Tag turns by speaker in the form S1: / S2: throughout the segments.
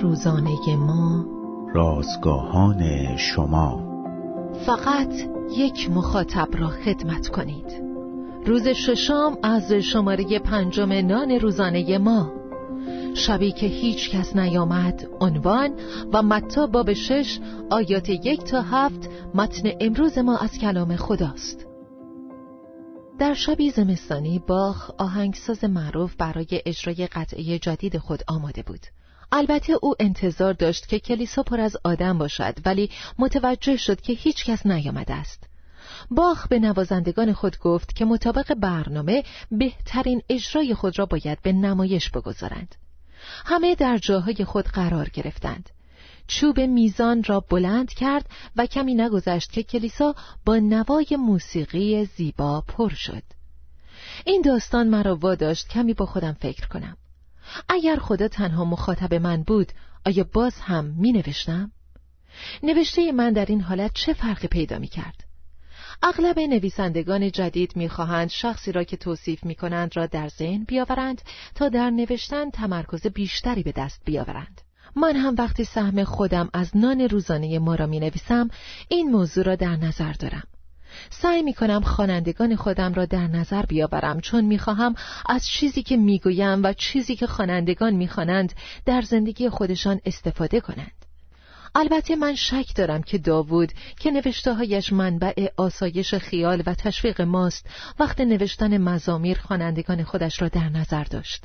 S1: روزانه ما.
S2: رازگاهان شما.
S1: فقط یک مخاطب را خدمت کنید. روز ششم از شماره پنجم نان روزانه ما. شبی که هیچ کس نیامد عنوان و متا باب شش آیات یک تا هفت متن امروز ما از کلام خداست. در شبی زمستانی باخ آهنگساز معروف برای اجرای قطعه جدید خود آماده بود. البته او انتظار داشت که کلیسا پر از آدم باشد ولی متوجه شد که هیچ کس نیامده است. باخ به نوازندگان خود گفت که مطابق برنامه بهترین اجرای خود را باید به نمایش بگذارند. همه در جاهای خود قرار گرفتند. چوب میزان را بلند کرد و کمی نگذشت که کلیسا با نوای موسیقی زیبا پر شد. این داستان مرا واداشت کمی با خودم فکر کنم. اگر خدا تنها مخاطب من بود آیا باز هم می نوشتم؟ نوشته من در این حالت چه فرقی پیدا می کرد؟ اغلب نویسندگان جدید می‌خواهند شخصی را که توصیف می کنند را در ذهن بیاورند تا در نوشتن تمرکز بیشتری به دست بیاورند. من هم وقتی سهم خودم از نان روزانه ما را می نویسم این موضوع را در نظر دارم. سعی می کنم خوانندگان خودم را در نظر بیاورم چون می خواهم از چیزی که می گویم و چیزی که خوانندگان می خوانند در زندگی خودشان استفاده کنند. البته من شک دارم که داوود که نوشتههایش منبع آسایش خیال و تشویق ماست وقت نوشتن مزامیر خوانندگان خودش را در نظر داشت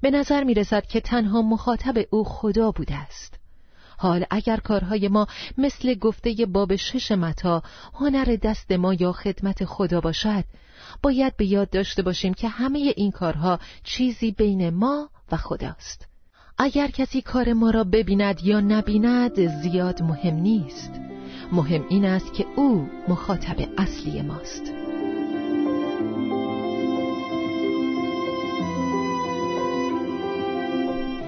S1: به نظر می رسد که تنها مخاطب او خدا بوده است حال اگر کارهای ما مثل گفته باب شش متا هنر دست ما یا خدمت خدا باشد باید به یاد داشته باشیم که همه این کارها چیزی بین ما و خداست. اگر کسی کار ما را ببیند یا نبیند زیاد مهم نیست. مهم این است که او مخاطب اصلی ماست.